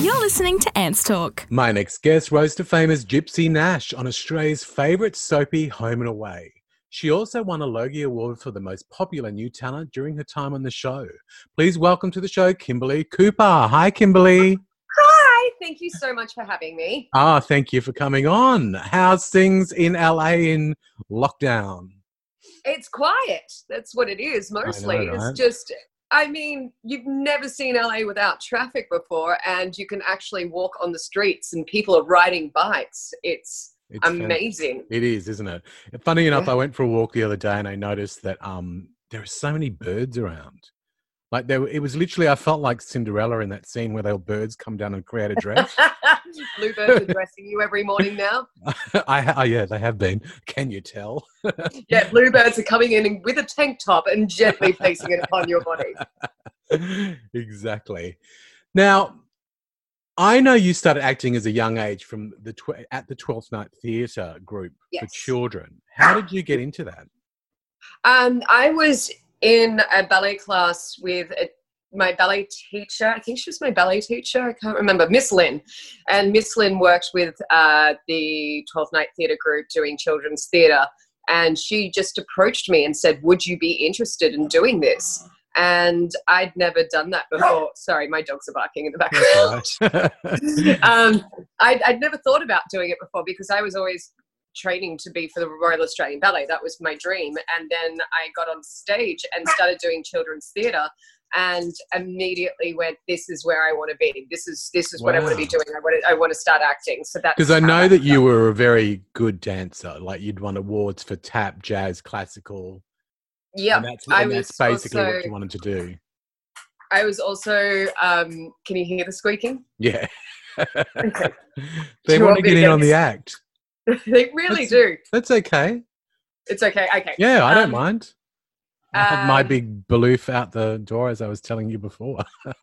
You're listening to Ants Talk. My next guest rose to fame as Gypsy Nash on Australia's favourite soapy Home and Away. She also won a Logie Award for the most popular new talent during her time on the show. Please welcome to the show Kimberley Cooper. Hi, Kimberley. Hi, thank you so much for having me. Ah, thank you for coming on. How's things in LA in lockdown? It's quiet. That's what it is mostly. right? It's just, I mean, you've never seen LA without traffic before, and you can actually walk on the streets and people are riding bikes. It's, It's amazing. It is, isn't it? Funny enough, Yeah. I went for a walk the other day and I noticed that um, there are so many birds around. Like there, it was literally. I felt like Cinderella in that scene where the birds come down and create a dress. Bluebirds are dressing you every morning now. I ha- oh, yeah, they have been. Can you tell? Yeah, bluebirds are coming in with a tank top and gently placing it upon your body. exactly. Now, I know you started acting as a young age from the tw- at the Twelfth Night Theatre group for children. How did you get into that? Um, I was in a ballet class with a, my ballet teacher. I think she was my ballet teacher. I can't remember. Miss Lynn. And Miss Lynn worked with uh, the 12th Night Theatre group doing children's theatre. And she just approached me and said, Would you be interested in doing this? And I'd never done that before. Sorry, my dogs are barking in the background. Um, I'd, I'd never thought about doing it before because I was always training to be for the Royal Australian Ballet. That was my dream. And then I got on stage and started doing children's theatre and immediately went, this is where I want to be. This is, this is what I want to be doing. I want to, I want to start acting. So that's Because I know that you were a very good dancer. Like you'd won awards for tap, jazz, classical. yeah, and that's, I that's basically what you wanted to do. I was also, um, can you hear the squeaking? Yeah. They want want to get in on the act. they really That's- do. That's okay. It's okay. Okay. Yeah, I don't Um, mind. I had my um, big baloof out the door as I was telling you before.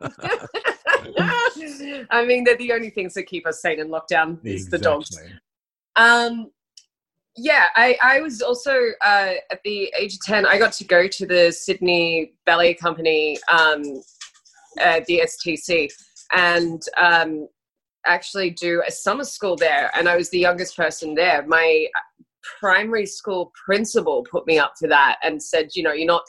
I mean, they're the only things that keep us sane in lockdown is the dogs. Um, yeah, I, I was also uh, at the age of 10, I got to go to the Sydney Ballet Company, um, uh, the STC, and um, actually do a summer school there. And I was the youngest person there. My primary school principal put me up for that and said, you know, you're not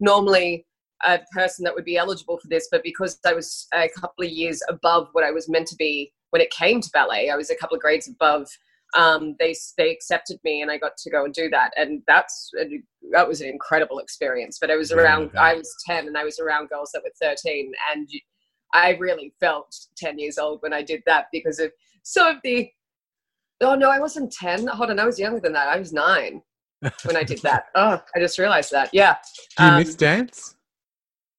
normally a person that would be eligible for this, but because I was a couple of years above what I was meant to be when it came to ballet, I was a couple of grades above. Um, they they accepted me, and I got to go and do that, and that's that was an incredible experience. But I was Yeah, around, I was ten, and I was around girls that were thirteen, and I really felt ten years old when I did that because of some of the. Oh no, I wasn't ten. Hold on, I was younger than that. I was nine when I did that. Oh, I just realized that. Yeah. Do you Um, miss dance?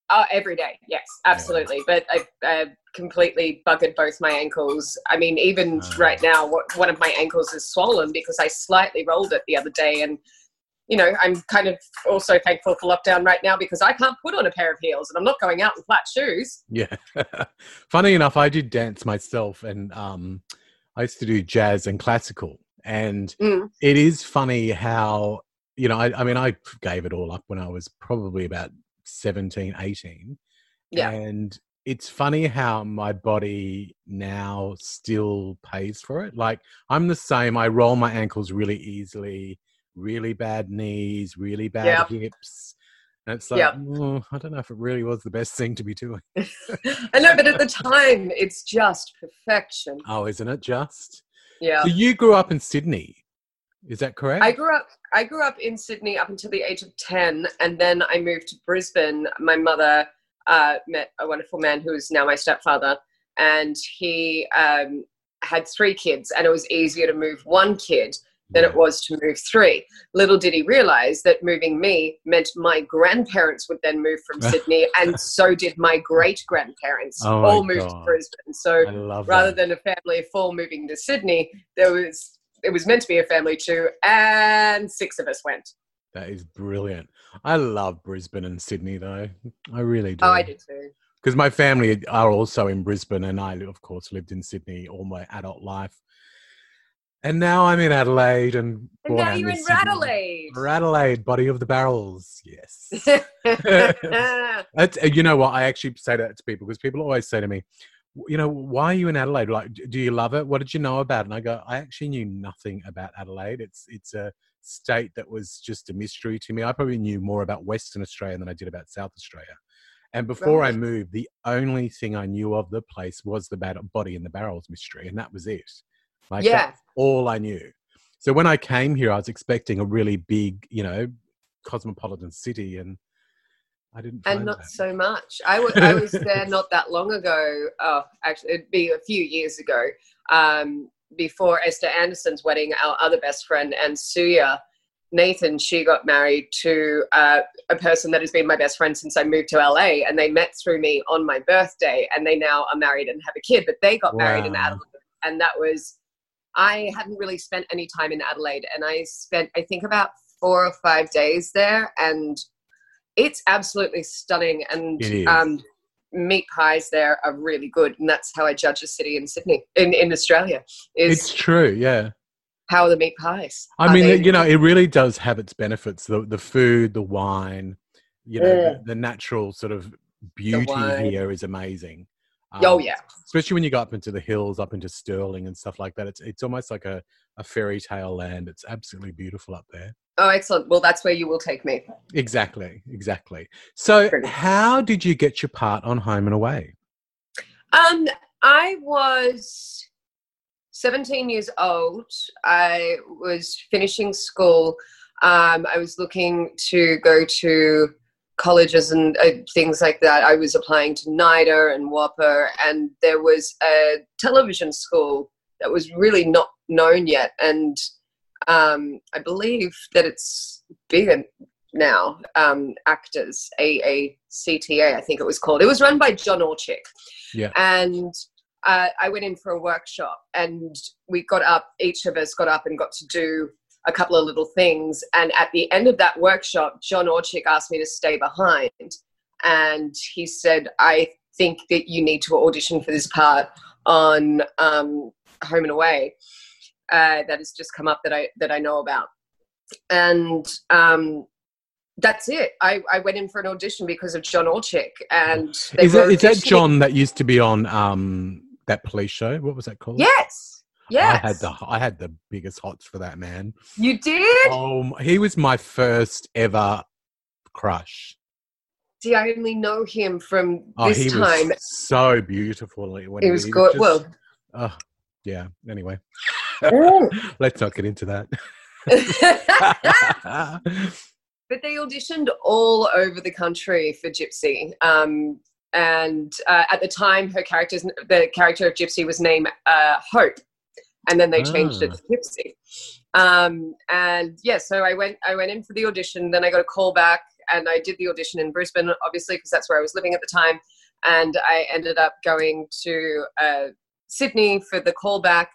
Oh, every day. Yes, absolutely. But I, I completely buggered both my ankles. I mean, even Ah. right now, one of my ankles is swollen because I slightly rolled it the other day. And, you know, I'm kind of also thankful for lockdown right now because I can't put on a pair of heels and I'm not going out in flat shoes. Yeah. Funny enough, I did dance myself and um, I used to do jazz and classical. And Mm. it is funny how, you know, I, I mean, I gave it all up when I was probably about 17, 18. Yeah. And it's funny how my body now still pays for it. Like I'm the same. I roll my ankles really easily, really bad knees, really bad Yep. hips. And it's like, Yep. "Oh, I don't know if it really was the best thing to be doing. I know, but at the time, it's just perfection. Oh, isn't it just? Yeah. So you grew up in Sydney. Is that correct? I grew up. I grew up in Sydney up until the age of ten, and then I moved to Brisbane. My mother uh, met a wonderful man who is now my stepfather, and he um, had three kids, and it was easier to move one kid than it was to move three. Little did he realize that moving me meant my grandparents would then move from Sydney, and so did my great grandparents. Oh all moved to Brisbane. So rather that. than a family of four moving to Sydney, there was it was meant to be a family two, and six of us went. That is brilliant. I love Brisbane and Sydney, though. I really do. Oh, I did too. Because my family are also in Brisbane, and I, of course, lived in Sydney all my adult life. And now I'm in Adelaide, and, And now you're in. Radelaide. Radelaide, body of the barrels. Yes. That's, you know what? I actually say that to people because people always say to me, you know, why are you in Adelaide? Like, do you love it? What did you know about it? And I go, I actually knew nothing about Adelaide. It's it's a state that was just a mystery to me. I probably knew more about Western Australia than I did about South Australia. And before right. I moved, the only thing I knew of the place was the body in the barrels mystery, and that was it. Like, yeah, all I knew. So when I came here, I was expecting a really big, you know, cosmopolitan city, and I didn't. and not that. so much. I, w- I was there not that long ago. Oh, actually, it'd be a few years ago. Um, before Esther Anderson's wedding, our other best friend and Suya Nathan, she got married to uh, a person that has been my best friend since I moved to LA, and they met through me on my birthday, and they now are married and have a kid. But they got wow. married in Adelaide, and that was I hadn't really spent any time in Adelaide, and I spent I think about four or five days there, and it's absolutely stunning. And um, meat pies there are really good, and that's how I judge a city in Sydney, in in Australia. Is it's true, yeah how are the meat pies? I are mean, they- you know, it really does have its benefits. The the food, the wine, you know, yeah. the, the, natural sort of beauty here is amazing. Um, oh yeah, especially when you go up into the hills, up into Stirling and stuff like that. It's it's almost like a, a fairy tale land. It's absolutely beautiful up there. Oh, excellent. Well, that's where you will take me. Exactly, exactly. So, how did you get your part on Home and Away? Um, I was 17 years old. I was finishing school. Um, I was looking to go to colleges and uh, things like that. I was applying to NIDA and WAAPA, and there was a television school that was really not known yet. And um, I believe that it's bigger now. Um, Actors, AACTA, I think it was called. It was run by John Orcsik, Yeah. And uh, I went in for a workshop and we got up, each of us got up and got to do a couple of little things. And at the end of that workshop, John Orcsik asked me to stay behind. And he said, I think that you need to audition for this part on um, Home and Away uh, that has just come up that I, that I know about. And um, that's it. I, I went in for an audition because of John Orcsik. and is that, is that John that used to be on um, that police show. What was that called? Yes. Yes. I had the I had the biggest hots for that man. You did? Oh, he was my first ever crush. See, I only know him from oh, this time. so beautiful when he was good. Just, well, oh, yeah. Anyway, let's not get into that. but they auditioned all over the country for Gypsy. Um, and uh, at the time her character's the character of gypsy was named uh, hope and then they changed it ah. to gypsy. Um, and yeah so i went i went in for the audition then i got a call back and i did the audition in brisbane obviously because that's where i was living at the time. And i ended up going to uh, sydney for the callback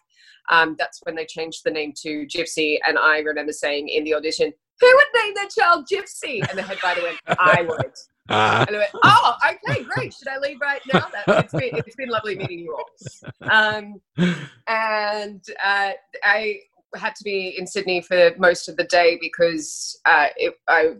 um, that's when they changed the name to gypsy and i remember saying in the audition who would name their child gypsy? And the head writer went i would uh. Oh, okay, great. Should I leave right now? That, it's, been, it's been lovely meeting you all. Um, and uh, I had to be in Sydney for most of the day because uh, it, I,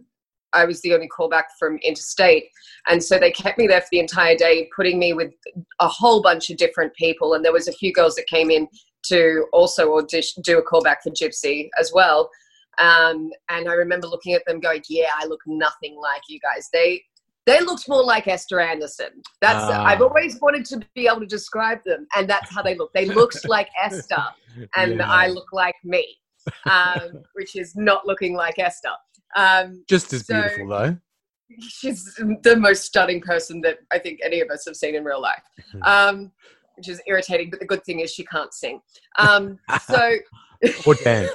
I was the only callback from interstate. And so they kept me there for the entire day, putting me with a whole bunch of different people. And there was a few girls that came in to also audition, do a callback for Gypsy as well. Um, and I remember looking at them going, yeah, I look nothing like you guys. They they looked more like Esther Anderson. That's uh, I've always wanted to be able to describe them, and that's how they look. They looked like Esther, and yeah. I look like me, um, which is not looking like Esther. Um, Just as so beautiful, though. She's the most stunning person that I think any of us have seen in real life, um, which is irritating. But the good thing is she can't sing. Um, so. or dance.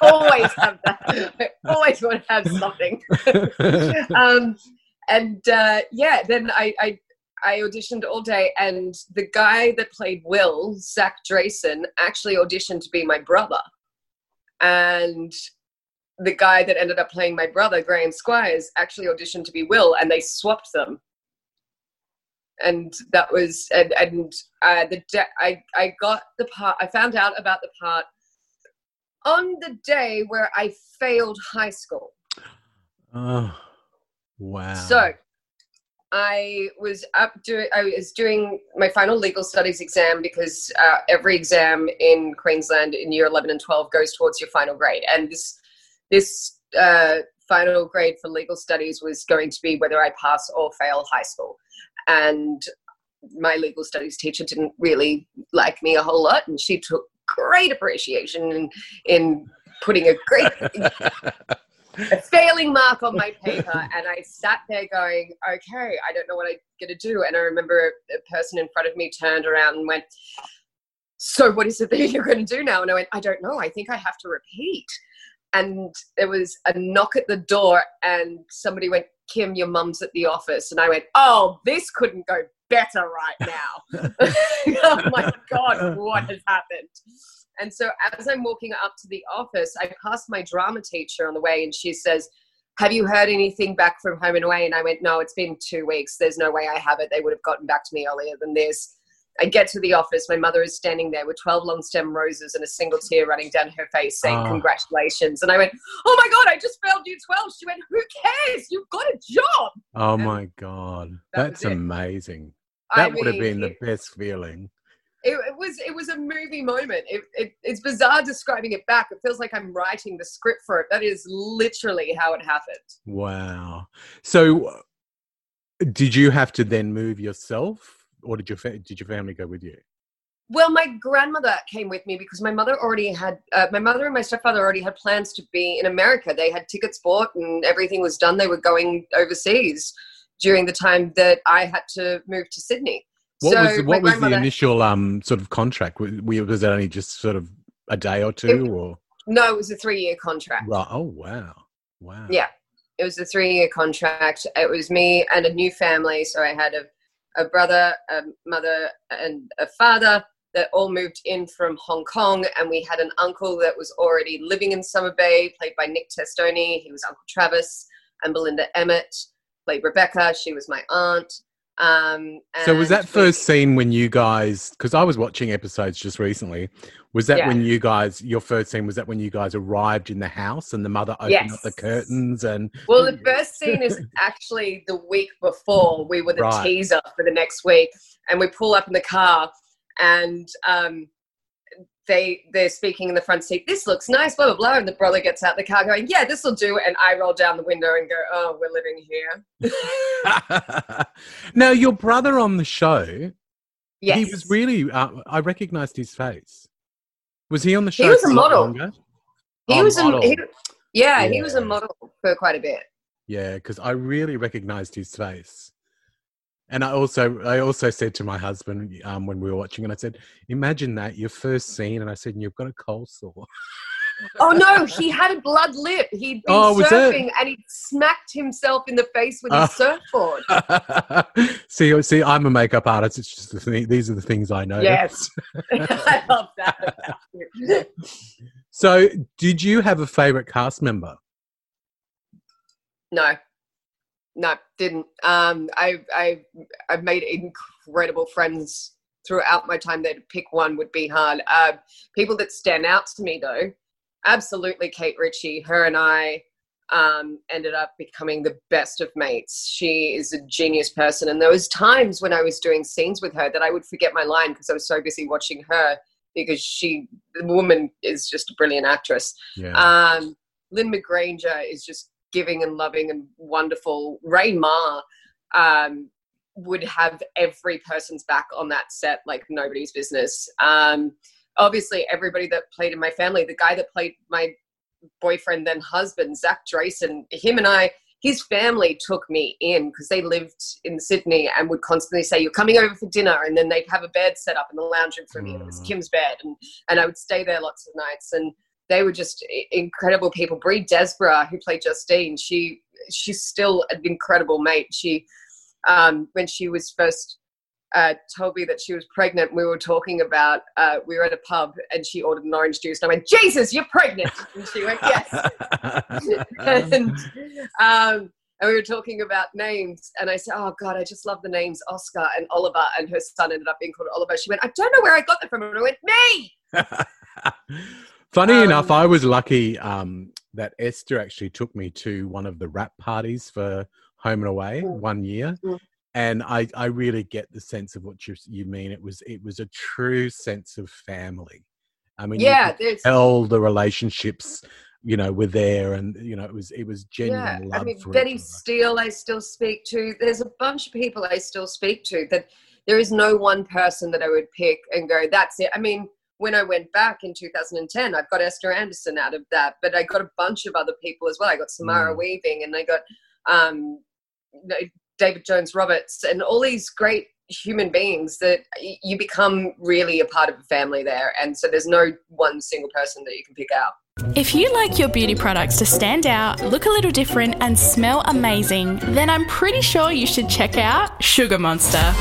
always have that. I always want to have something. um, and uh, yeah, then I, I I auditioned all day, and the guy that played Will, Zac Drayson, actually auditioned to be my brother. And the guy that ended up playing my brother, Graham Squires, actually auditioned to be Will, and they swapped them. And that was and, and uh, the de- I I got the part. I found out about the part on the day where I failed high school. Wow. So I was up doing. I was doing my final legal studies exam because uh, every exam in Queensland in year eleven and twelve goes towards your final grade, and this this uh, final grade for legal studies was going to be whether I pass or fail high school, and my legal studies teacher didn't really like me a whole lot, and she took great appreciation in in putting a great failing mark on my paper and I sat there going, okay, I don't know what I'm going to do. And I remember a person in front of me turned around and went, so what is it that you're going to do now? And I went, I don't know. I think I have to repeat. And there was a knock at the door and somebody went, Kim, your mum's at the office. And I went, oh, this couldn't go better right now. oh my God, what has happened? And so as I'm walking up to the office, I passed my drama teacher on the way and she says, have you heard anything back from home and away? And I went, no, it's been two weeks. There's no way I have it. They would have gotten back to me earlier than this. I get to the office. My mother is standing there with 12 long stem roses and a single tear running down her face saying, oh. Congratulations. And I went, Oh my God, I just failed you 12. She went, Who cares? You've got a job. Oh and my God. That That's amazing. That I would mean, have been the best feeling it, it, was it was a movie moment. It, it, it's bizarre describing it back. It feels like I'm writing the script for it. That is literally how it happened. Wow. So, did you have to then move yourself, or did your fa- did your family go with you? Well, my grandmother came with me because my mother already had uh, my mother and my stepfather already had plans to be in America. They had tickets bought and everything was done. They were going overseas during the time that I had to move to Sydney. What so was what was the initial um sort of contract? Was, was it only just sort of a day or two, it, or no? It was a three year contract. Right. Oh wow, wow. Yeah, it was a three year contract. It was me and a new family. So I had a a brother, a mother, and a father that all moved in from Hong Kong, and we had an uncle that was already living in Summer Bay, played by Nick Testoni. He was Uncle Travis, and Belinda Emmett played Rebecca. She was my aunt. Um, so was that first scene when you guys? Because I was watching episodes just recently. Was that yeah. when you guys? Your first scene was that when you guys arrived in the house and the mother opened yes. up the curtains and. Well, the first scene is actually the week before. We were the right. teaser for the next week, and we pull up in the car, and um, they they're speaking in the front seat. This looks nice, blah blah blah. And the brother gets out the car, going, "Yeah, this will do." And I roll down the window and go, "Oh, we're living here." now, your brother on the show, yes, he was really. Uh, I recognized his face. Was he on the show? He was a model. Longer? He oh, was model. a he, yeah, yeah, he was a model for quite a bit. Yeah, because I really recognized his face. And I also, I also said to my husband um, when we were watching, and I said, "Imagine that your first scene," and I said, "You've got a cold sore." oh no, he had a blood lip. He'd been oh, surfing and he smacked himself in the face with his surfboard. see, see, I'm a makeup artist. It's just the thing, these are the things I know. Yes, I love that. so, did you have a favorite cast member? No no, didn't. Um, I I I've made incredible friends throughout my time there. To pick one would be hard. Uh, people that stand out to me though, absolutely Kate Ritchie. Her and I um, ended up becoming the best of mates. She is a genius person, and there was times when I was doing scenes with her that I would forget my line because I was so busy watching her because she, the woman, is just a brilliant actress. Yeah. Um, Lynn McGranger is just giving and loving and wonderful. Ray Meagher um, would have every person's back on that set like nobody's business. Um, obviously, everybody that played in my family, the guy that played my boyfriend, then husband, Zac Drayson, him and I, his family took me in because they lived in Sydney and would constantly say, You're coming over for dinner. And then they'd have a bed set up in the lounge room for me. And it was mm. Kim's bed. And, and I would stay there lots of nights. And they were just incredible people. Bree Desborough, who played Justine, she she's still an incredible mate. She um, when she was first uh, told me that she was pregnant, we were talking about uh, we were at a pub and she ordered an orange juice, and I went, "Jesus, you're pregnant!" And she went, "Yes." and um, and we were talking about names, and I said, "Oh God, I just love the names Oscar and Oliver." And her son ended up being called Oliver. She went, "I don't know where I got that from," and I went, "Me." Funny um, enough, I was lucky um, that Esther actually took me to one of the wrap parties for Home and Away mm. one year. Mm. and I I really get the sense of what you you mean. It was it was a true sense of family. I mean, yeah, you tell the relationships you know were there and you know it was it was genuine yeah. love I mean, Betty. Steele, I still speak to. There's a bunch of people I still speak to. That there is no one person that I would pick and go, that's it. I mean, when I went back in 2010, I've got Esther Anderson out of that, but I got a bunch of other people as well. I got Samara Mm. Weaving, and I got um, David Jones Roberts, and all these great human beings that you become really a part of a family there. And so there's no one single person that you can pick out. If you like your beauty products to stand out, look a little different, and smell amazing, then I'm pretty sure you should check out Sugar Monster.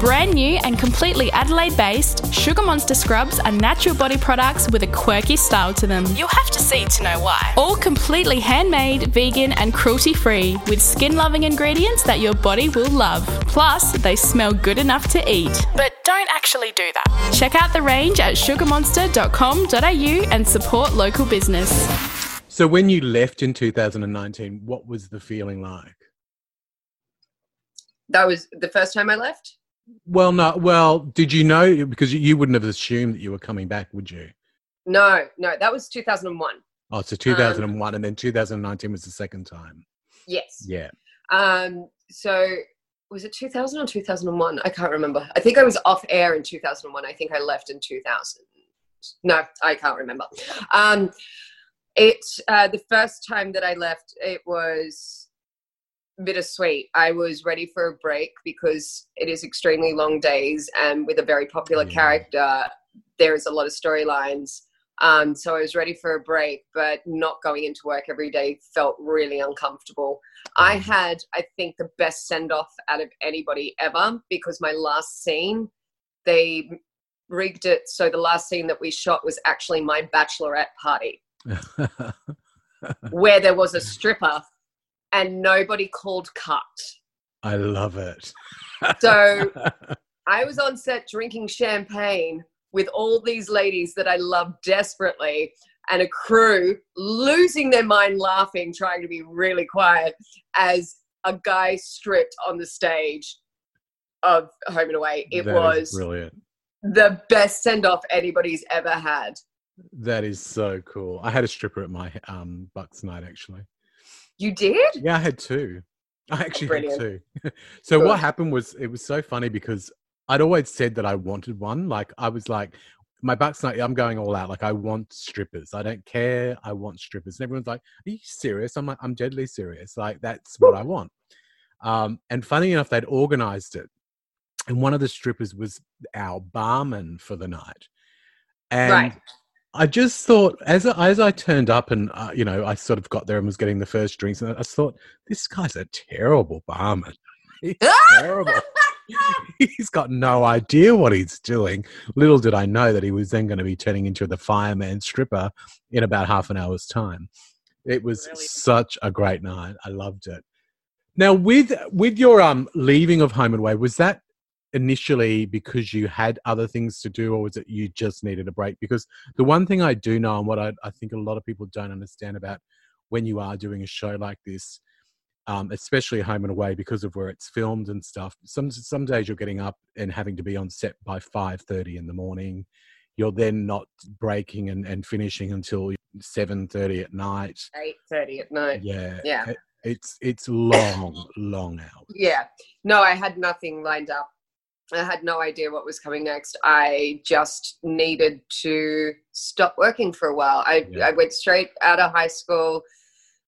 Brand new and completely Adelaide based, Sugar Monster scrubs are natural body products with a quirky style to them. You'll have to see to know why. All completely handmade, vegan, and cruelty free, with skin loving ingredients that your body will love. Plus, they smell good enough to eat. But don't actually do that. Check out the range at sugarmonster.com.au and support local business. so when you left in 2019 what was the feeling like That was the first time I left. Well no well did you know because you wouldn't have assumed that you were coming back would you No, no, that was 2001. oh so 2001 and then 2019 was the second time Yes. yeah Um, so was it 2000 or 2001? I can't remember. I think I was off air in 2001. I think I left in 2000. No, I can't remember. Um, it uh, the first time that I left, it was bittersweet. I was ready for a break because it is extremely long days, and with a very popular Yeah. character, there is a lot of storylines. Um, so I was ready for a break, but not going into work every day felt really uncomfortable. I had, I think, the best send off out of anybody ever because my last scene, they rigged it so the last scene that we shot was actually my bachelorette party where there was a stripper and nobody called cut. i love it So I was on set drinking champagne with all these ladies that I love desperately and a crew losing their mind laughing, trying to be really quiet as a guy stripped on the stage of Home and Away. It That was brilliant the best send off anybody's ever had. that is so cool i had a stripper at my um bucks night actually You did? Yeah, I had two. I actually had two. so Good. what happened was it was so funny because I'd always said that I wanted one. Like I was like, my bucks night, I'm going all out. Like I want strippers. I don't care. I want strippers. And everyone's like, Are you serious? I'm like, I'm deadly serious. Like that's what I want. Um, and funny enough, they'd organized it. And one of the strippers was our barman for the night. And Right. I just thought, as I, as I turned up and uh, you know, I sort of got there and was getting the first drinks, and I thought, this guy's a terrible barman. He's terrible. he's got no idea what he's doing. Little did I know that he was then going to be turning into the fireman stripper in about half an hour's time. It was Really? such a great night. I loved it. Now, with with your um leaving of Home and Away, was that initially because you had other things to do, or was it you just needed a break? Because the one thing I do know, and what I, I think a lot of people don't understand about when you are doing a show like this, um, especially Home and Away, because of where it's filmed and stuff. Some some days you're getting up and having to be on set by five thirty in the morning. You're then not breaking and, and finishing until seven thirty at night. Eight thirty at night. Yeah, Yeah. it- it's it's long, long hours. Yeah. No, I had nothing lined up. I had no idea what was coming next. I just needed to stop working for a while. I, Yeah. I went straight out of high school,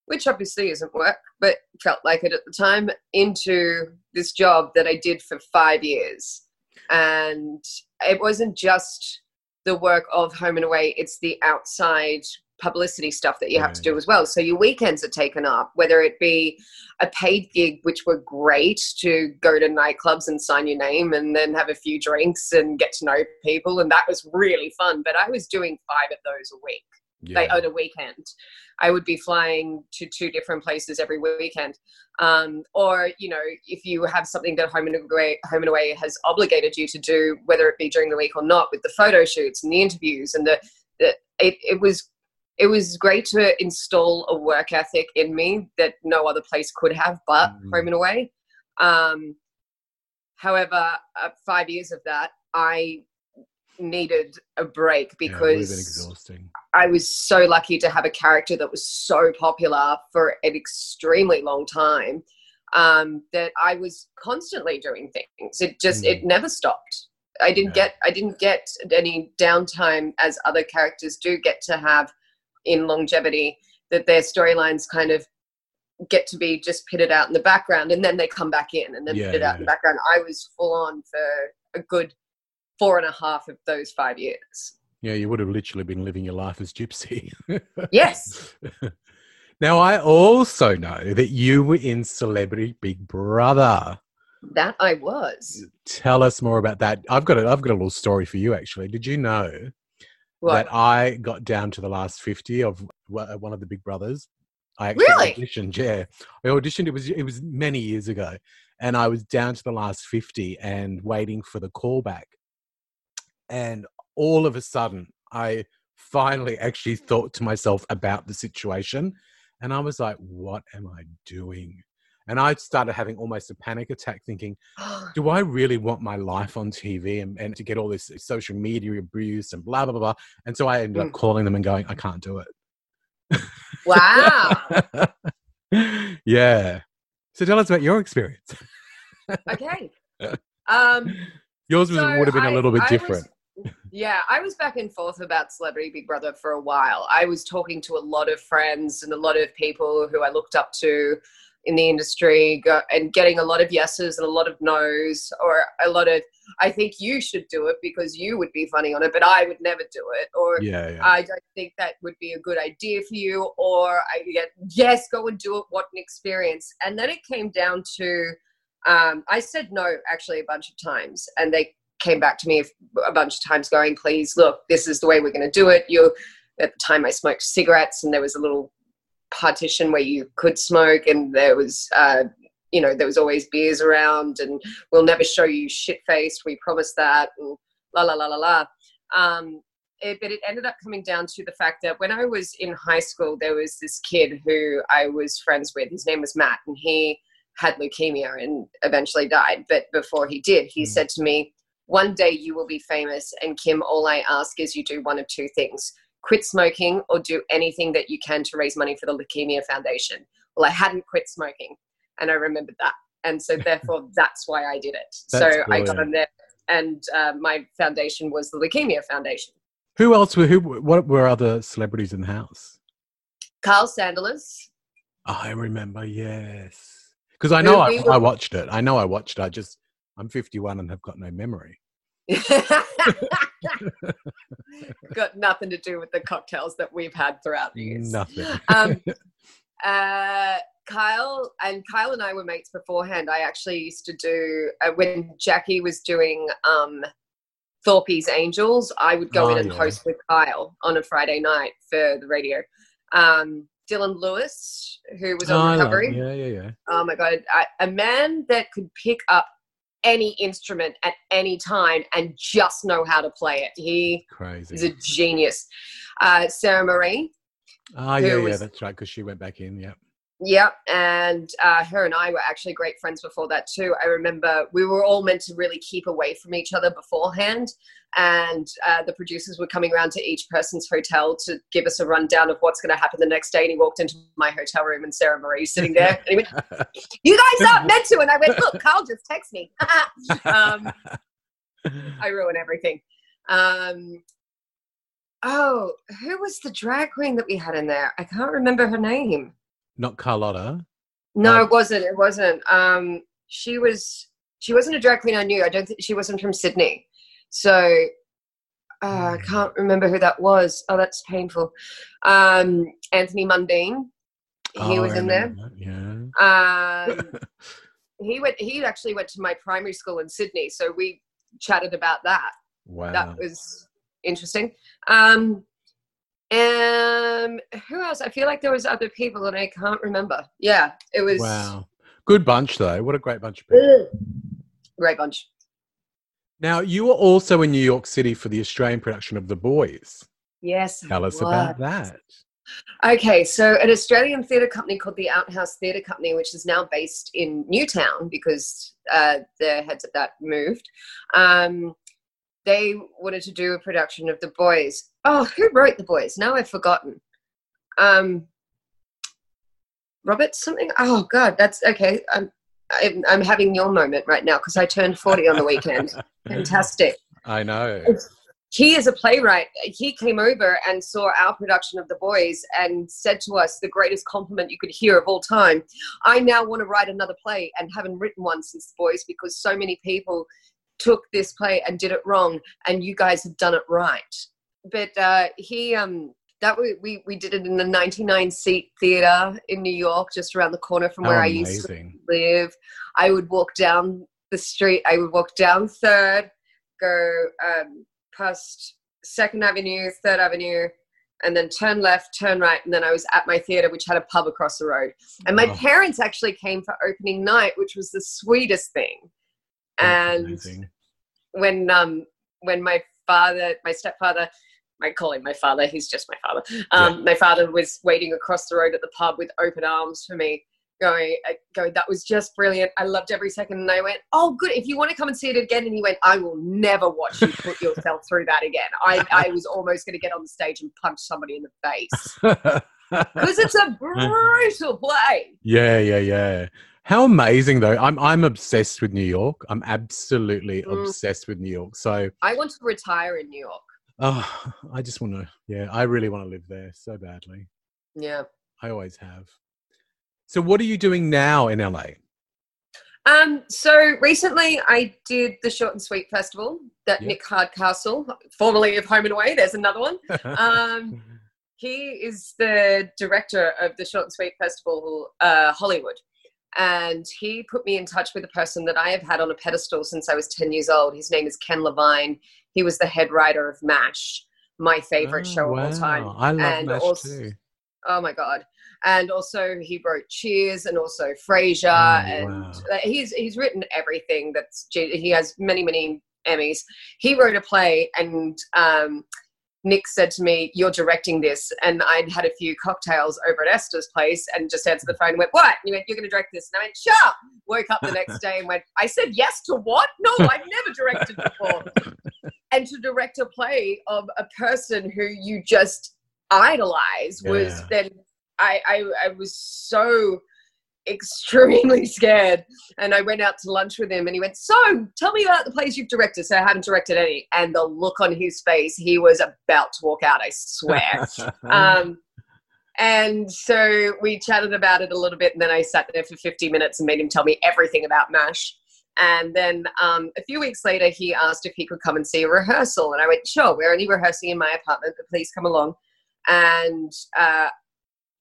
which obviously isn't work, but felt like it at the time, into this job that I did for five years. And it wasn't just the work of home and away, it's the outside publicity stuff that you have to do as well. So your weekends are taken up, whether it be a paid gig, which were great to go to nightclubs and sign your name and then have a few drinks and get to know people. And that was really fun. But I was doing five of those a week, Yeah. like on a weekend. I would be flying to two different places every weekend. Um, or, you know, if you have something that Home and, away, Home and Away has obligated you to do, whether it be during the week or not, with the photo shoots and the interviews and the, the it, it was it was great to install a work ethic in me that no other place could have but Mm. home and away um, however, uh, five years of that, I needed a break Yeah, it would have been because exhausting. I was so lucky to have a character that was so popular for an extremely long time um, that I was constantly doing things. It just it never stopped. I didn't Yeah. get I didn't get any downtime as other characters do get to have in longevity. That their storylines kind of get to be just pitted out in the background and then they come back in and then Yeah, pitted out in the background. I was full on for a good four and a half of those five years. Yeah, you would have literally been living your life as Gypsy. Yes. now, I also know that you were in Celebrity Big Brother. That I was. Tell us more about that. I've got a, I've got a little story for you. Actually, did you know What? that I got down to the last fifty of uh, one of the Big Brothers? I actually Really? auditioned. Yeah, I auditioned. It was it was many years ago, and I was down to the last fifty and waiting for the callback. And all of a sudden, I finally actually thought to myself about the situation, and I was like, "What am I doing?" And I started having almost a panic attack, thinking, do I really want my life on TV and, and to get all this social media abuse and blah, blah, blah, blah? And so I ended up Mm. calling them and going, I can't do it. wow. yeah. So tell us about your experience. Okay. Um, Yours was, so would have been a I- little bit I was- different. yeah, I was back and forth about Celebrity Big Brother for a while. I was talking to a lot of friends and a lot of people who I looked up to in the industry go, and getting a lot of yeses and a lot of nos or a lot of I think you should do it because you would be funny on it, but I would never do it. Or yeah, yeah. I don't think that would be a good idea for you. Or I get, yes, go and do it. What an experience. And then it came down to, um, I said no actually a bunch of times. And they came back to me a bunch of times going, please, look, this is the way we're going to do it. You, at the time I smoked cigarettes and there was a little partition where you could smoke and there was, uh, you know, there was always beers around and we'll never show you shit faced. We promise that. And la, la, la, la, la. Um, it, but it ended up coming down to the fact that when I was in high school, there was this kid who I was friends with. His name was Matt, and he had leukemia and eventually died. But before he did, he Mm. said to me, One day you will be famous. And Kim, all I ask is you do one of two things quit smoking or do anything that you can to raise money for the Leukemia Foundation. Well, I hadn't quit smoking, and I remembered that. And so, therefore, that's why I did it. That's so I got brilliant. in there, and uh, my foundation was the Leukemia Foundation. who else were, who, what were other celebrities in the house? Kyle Sandilands. I remember, yes. Because I know I, I watched it. I know I watched it. I just, I'm 51 and have got no memory. Got nothing to do with the cocktails that we've had throughout the years. Nothing. Um, uh, Kyle and Kyle and I were mates beforehand. I actually used to do uh, when Jackie was doing um, Thorpe's Angels. I would go Oh, in and yeah. host with Kyle on a Friday night for the radio. Um, Dylan Lewis, who was Oh, on know. recovery. Yeah, yeah, yeah. Oh my god, I, a man that could pick up any instrument at any time and just know how to play it. He Crazy. is a genius. Uh, Sara-Marie, Ah, yeah, who yeah, was- that's right. Because she went back in. Yeah. Yep, and uh, her and I were actually great friends before that too. I remember we were all meant to really keep away from each other beforehand, and uh, the producers were coming around to each person's hotel to give us a rundown of what's going to happen the next day. And he walked into my hotel room, and Sara-Marie's sitting there, and he went, "You guys aren't meant to." And I went, "Look, Carl just texted me." um, I ruin everything. Um, oh, who was the drag queen that we had in there? I can't remember her name. Not Carlotta. No, Oh. it wasn't. It wasn't. Um, she was. She wasn't a drag queen I knew. I don't think she wasn't from Sydney. So uh, I can't remember who that was. Oh, that's painful. Um, Anthony Mundine. He Oh, was I in there. that, Yeah. Um, he went. He actually went to my primary school in Sydney. So we chatted about that. Wow. that was interesting. Um, um, who else? I feel like there was other people and I can't remember. Yeah, it was wow. Good bunch, though. What a great bunch of people. great bunch. Now, you were also in New York City for the Australian production of The Boys. Yes. Tell us about that. Okay, so an Australian theatre company called the Outhouse Theatre Company, which is now based in Newtown because uh, the heads of that moved, um, they wanted to do a production of The Boys. Oh, who wrote The Boys? Now I've forgotten. Um, Robert something? Oh, God, that's okay. I'm, I'm, I'm having your moment right now because I turned 40 on the weekend. Fantastic. I know. He is a playwright. He came over and saw our production of The Boys and said to us the greatest compliment you could hear of all time. I now want to write another play and haven't written one since The Boys because so many people took this play and did it wrong, and you guys have done it right. But uh, he, um, that we, we we did it in the 99 seat theater in New York, just around the corner from where Oh, I used to live. I would walk down the street. I would walk down Third, go um, past Second Avenue, Third Avenue, and then turn left, turn right, and then I was at my theater, which had a pub across the road. And my Oh. parents actually came for opening night, which was the sweetest thing. That's And amazing. when um when my father, my stepfather, I call him my father. He's just my father. Um, My father was waiting across the road at the pub with open arms for me, going, uh, going. That was just brilliant. I loved every second. And I went, oh, good. If you want to come and see it again, and he went, I will never watch you put yourself through that again. I, I was almost going to get on the stage and punch somebody in the face because it's a brutal play. yeah, yeah, yeah. How amazing though. I'm I'm obsessed with New York. I'm absolutely Mm. obsessed with New York. So I want to retire in New York. oh, I just want to yeah, I really want to live there so badly. Yeah. I always have. So what are you doing now in LA? Um, so recently I did the Short and Sweet Festival that Yeah. Nick Hardcastle, formerly of Home and Away, there's another one. Um, he is the director of the Short and Sweet Festival uh, Hollywood. And he put me in touch with a person that I have had on a pedestal since I was 10 years old. His name is Ken Levine. He was the head writer of MASH, my favorite Oh, show of all time. I love And MASH also- too. Oh my god! And also he wrote Cheers and also Frasier, Oh, and wow. uh, he's he's written everything. That's he has many many Emmys. He wrote a play, and um, Nick said to me, "You're directing this," and I'd had a few cocktails over at Esther's place, and just answered the phone and went, "What?" And he went, "You're going to direct this," and I went, "Sure." Woke up the next day and went, "I said yes to what? No, I've never directed before." and to direct a play of a person who you just idolize was Yeah. then I, I I was so extremely scared and I went out to lunch with him and he went so tell me about the plays you've directed so I haven't directed any and the look on his face he was about to walk out I swear um, and so we chatted about it a little bit, and then I sat there for 50 minutes and made him tell me everything about MASH. And then um, a few weeks later, he asked if he could come and see a rehearsal. And I went, sure, we're only rehearsing in my apartment, but please come along. And uh,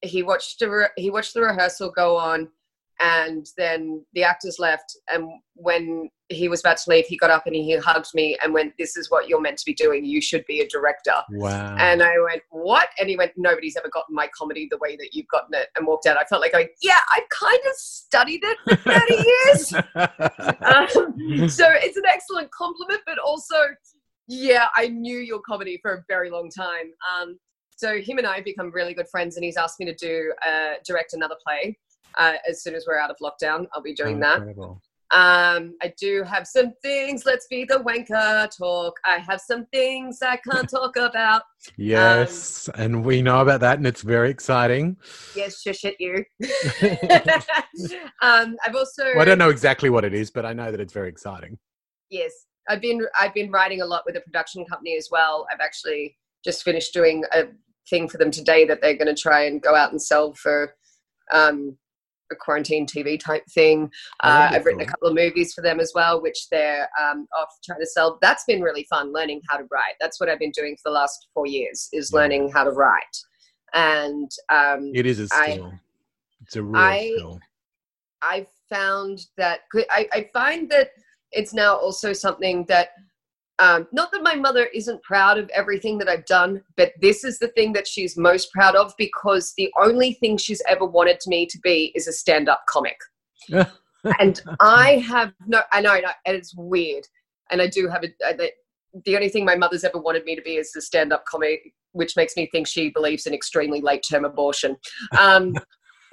he watched re- he watched the rehearsal go on, and then the actors left. And when he was about to leave, he got up and he hugged me and went, "This is what you're meant to be doing. You should be a director." wow. And I went, What? And he went, Nobody's ever gotten my comedy the way that you've gotten it, and walked out. I felt like going, Yeah, I've kind of studied it for 30 years. Um, so it's an excellent compliment, but also, yeah, I knew your comedy for a very long time. Um, so him and I have become really good friends, and he's asked me to do uh, direct another play. Uh, as soon as we're out of lockdown, I'll be doing that. Um, I do have some things. Let's be the wanker talk. I have some things I can't talk about. Yes, and we know about that, and it's very exciting. Yes, shush it, you. um, I've also Well, I don't know exactly what it is, but I know that it's very exciting. yes, I've been I've been writing a lot with a production company as well. I've actually just finished doing a thing for them today that they're going to try and go out and sell for um, a quarantine TV type thing. Oh, Uh, I've written a couple of movies for them as well, which they're um, off trying to sell. That's been really fun learning how to write. That's what I've been doing for the last four years is Yeah. learning how to write. And um, it is a skill. it's a real I- skill. I found that I, I find that it's now also something that um, not that my mother isn't proud of everything that I've done, but this is the thing that she's most proud of because the only thing she's ever wanted me to be is a stand-up comic. and I have no, I know, and it's weird. And I do have a, the, only thing my mother's ever wanted me to be is a stand-up comic which makes me think she believes in extremely late term abortion. Um,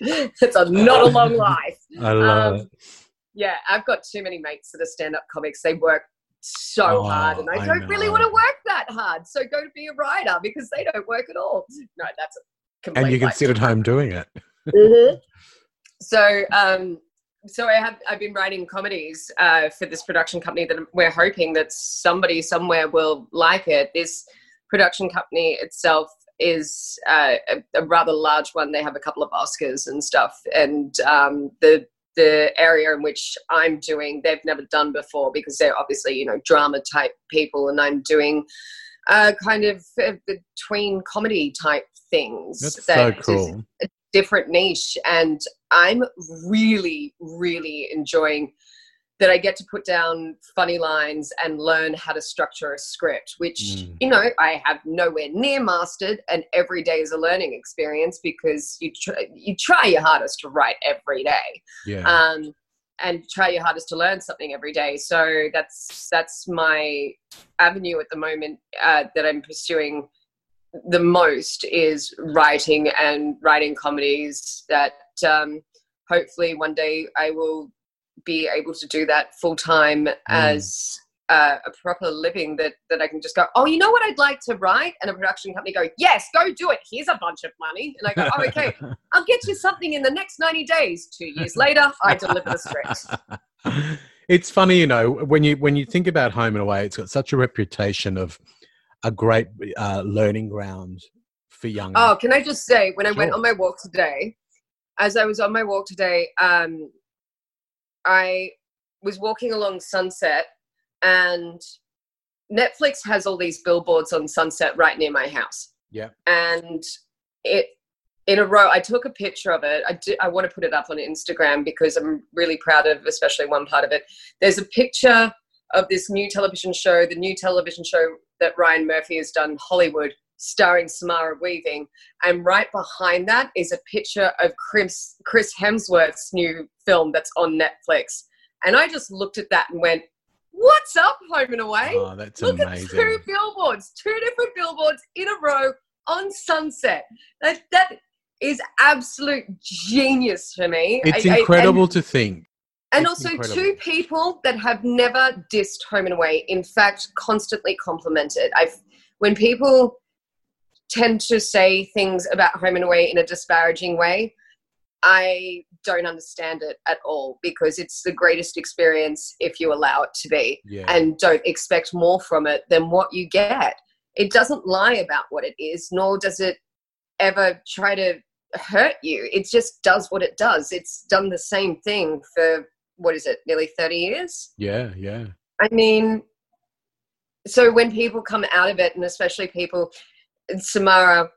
it's a, not a long life. I love Um, it. Yeah, I've got too many mates that are stand up comics. They work so Oh, hard, and I I don't really want to work that hard. So go to be a writer because they don't work at all. No, that's a complete And you can waste sit at home doing it. Mhm. So, um, so I have I've been writing comedies uh, for this production company that we're hoping that somebody somewhere will like it. This production company itself is uh, a, a rather large one. They have a couple of Oscars and stuff, and um, the the area in which I'm doing they've never done before because they're obviously you know drama type people, and I'm doing uh, kind of uh, between comedy type things. That's that so cool. different niche and i'm really really enjoying that i get to put down funny lines and learn how to structure a script which Mm. you know i have nowhere near mastered and every day is a learning experience because you try, you try your hardest to write every day Yeah. um, and try your hardest to learn something every day. So that's that's my avenue at the moment uh, that I'm pursuing the most is writing and writing comedies that um, hopefully one day I will be able to do that full time as uh, a proper living that that I can just go oh you know what I'd like to write and a production company go yes go do it here's a bunch of money and I go oh okay I'll get you something in the next 90 days. Two years later, I deliver the script. it's funny, you know, when you when you think about Home and Away, it's got such a reputation of a great uh, learning ground for young. Oh, can I just say, when I went on my walk today, as I was on my walk today, um, I was walking along Sunset, and Netflix has all these billboards on Sunset right near my house. Yeah. And it in a row. I took a picture of it. I do, I want to put it up on Instagram because I'm really proud of, especially one part of it. There's a picture of this new television show, the new television show that Ryan Murphy has done, Hollywood, starring Samara Weaving. And right behind that is a picture of Chris, Chris Hemsworth's new film that's on Netflix. And I just looked at that and went, What's up, Home and Away? Oh, that's Look amazing. at two billboards, two different billboards in a row on Sunset. That, that is absolute genius for me. It's I- I- incredible to think. and It's also incredible. two people that have never dissed home and away in fact constantly complimented i've when people tend to say things about home and away in a disparaging way. I don't understand it at all because it's the greatest experience if you allow it to be Yeah. and don't expect more from it than what you get. It doesn't lie about what it is nor does it ever try to hurt you. It just does what it does. It's done the same thing for what is it nearly 30 years? Yeah, yeah. i mean so when people come out of it and especially people samara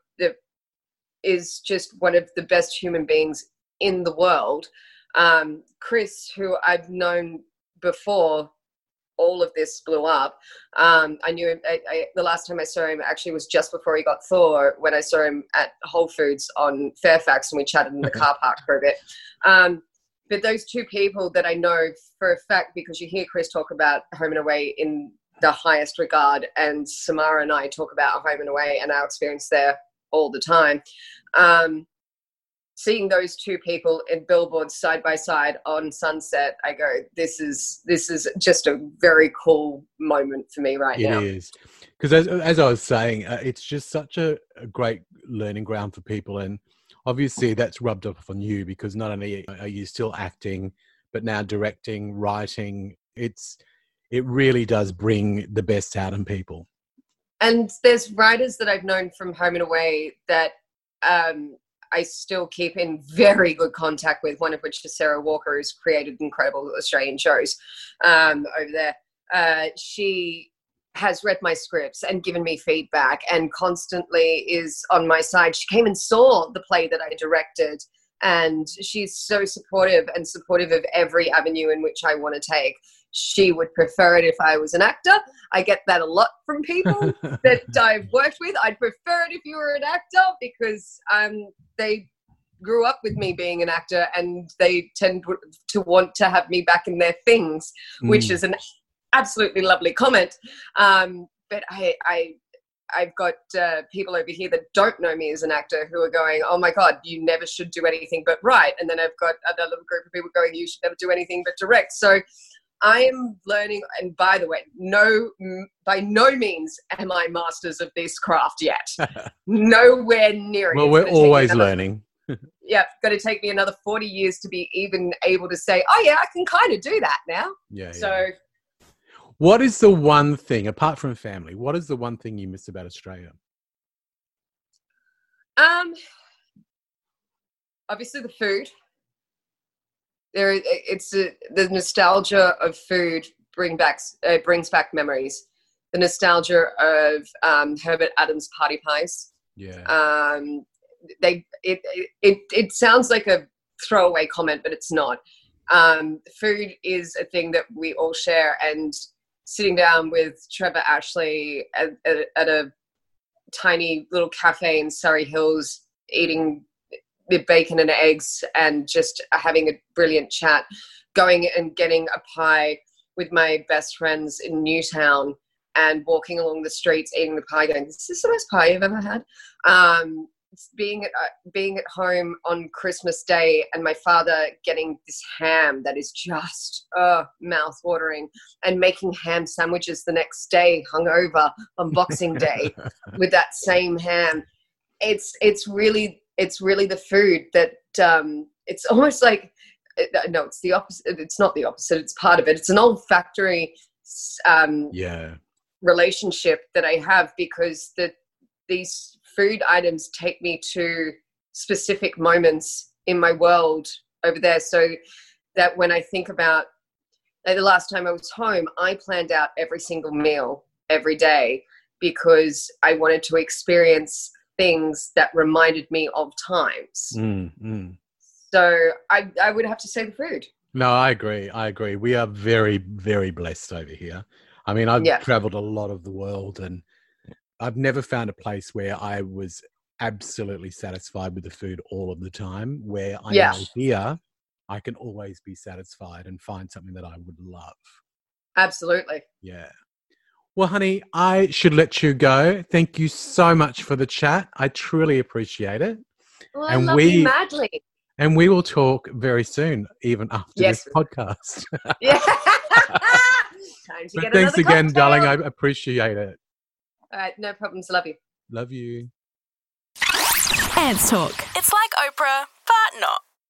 is just one of the best human beings in the world. Um, chris who i've known before all of this blew up um, i knew him I, I, the last time i saw him actually was just before he got thor when i saw him at whole foods on fairfax and we chatted in the car park for a bit. Um, but those two people that I know for a fact, because you hear Chris talk about home and away in the highest regard, and Samara and I talk about home and away and our experience there all the time. Um, seeing those two people in billboards side by side on Sunset, I go, "This is this is just a very cool moment for me right It now." is because as, as I was saying, uh, it's just such a, a great learning ground for people, and obviously that's rubbed off on you because not only are you still acting, but now directing, writing. It's it really does bring the best out in people. and there's writers that I've known from Home and Away that um, I still keep in very good contact with. One of which is Sarah Walker, who's created incredible Australian shows um, over there. Uh, she has read my scripts and given me feedback, and constantly is on my side. She came and saw the play that I directed. And she's so supportive and supportive of every avenue in which I want to take. She would prefer it if I was an actor. I get that a lot from people that I've worked with. I'd prefer it if you were an actor because um, they grew up with me being an actor and they tend to want to have me back in their things, which Mm. is an absolutely lovely comment. Um, but I, I, I've got uh, people over here that don't know me as an actor who are going, "Oh my god, you never should do anything but write," and then I've got another little group of people going, "You should never do anything but direct." So I am learning, and by the way, no, by no means am I masters of this craft yet. Nowhere near it. Well, we're always another, learning. yeah, going to take me another forty years to be even able to say, "Oh yeah, I can kind of do that now." Yeah. So. Yeah. What is the one thing, apart from family, what is the one thing you miss about Australia? Um, obviously the food there it's a, the nostalgia of food bring back uh, brings back memories. The nostalgia of um, herbert adams party pies. Yeah. Um, they it, it it sounds like a throwaway comment but it's not. Um, food is a thing that we all share and sitting down with trevor ashley at, at, at a tiny little cafe in surry hills eating with bacon and eggs and just having a brilliant chat, going and getting a pie with my best friends in Newtown and walking along the streets eating the pie going, this is the best pie you've ever had. Um, being at uh, being at home on Christmas Day and my father getting this ham that is just uh, mouth watering and making ham sandwiches the next day hungover on Boxing Day with that same ham. It's it's really it's really the food that um, it's almost like uh, no it's the opposite it's not the opposite it's part of it. It's an olfactory um, yeah. relationship that i have because the these food items take me to specific moments in my world over there. So that when i think about like the last time i was home i planned out every single meal every day because i wanted to experience things that reminded me of times. Mm, mm. So I, I would have to say the food. No, I agree. I agree. We are very, very blessed over here. I mean, I've yeah. traveled a lot of the world and I've never found a place where I was absolutely satisfied with the food all of the time. Where I yeah. am here, I can always be satisfied and find something that I would love. Absolutely. Yeah. Well, honey, I should let you go. Thank you so much for the chat. I truly appreciate it. Well, and I love we, you madly. And we will talk very soon, even after yes. this podcast. yeah. thanks again, cocktail. darling. I appreciate it. All right, no problems. Love you. Love you. Ants Talk. It's like Oprah, but not.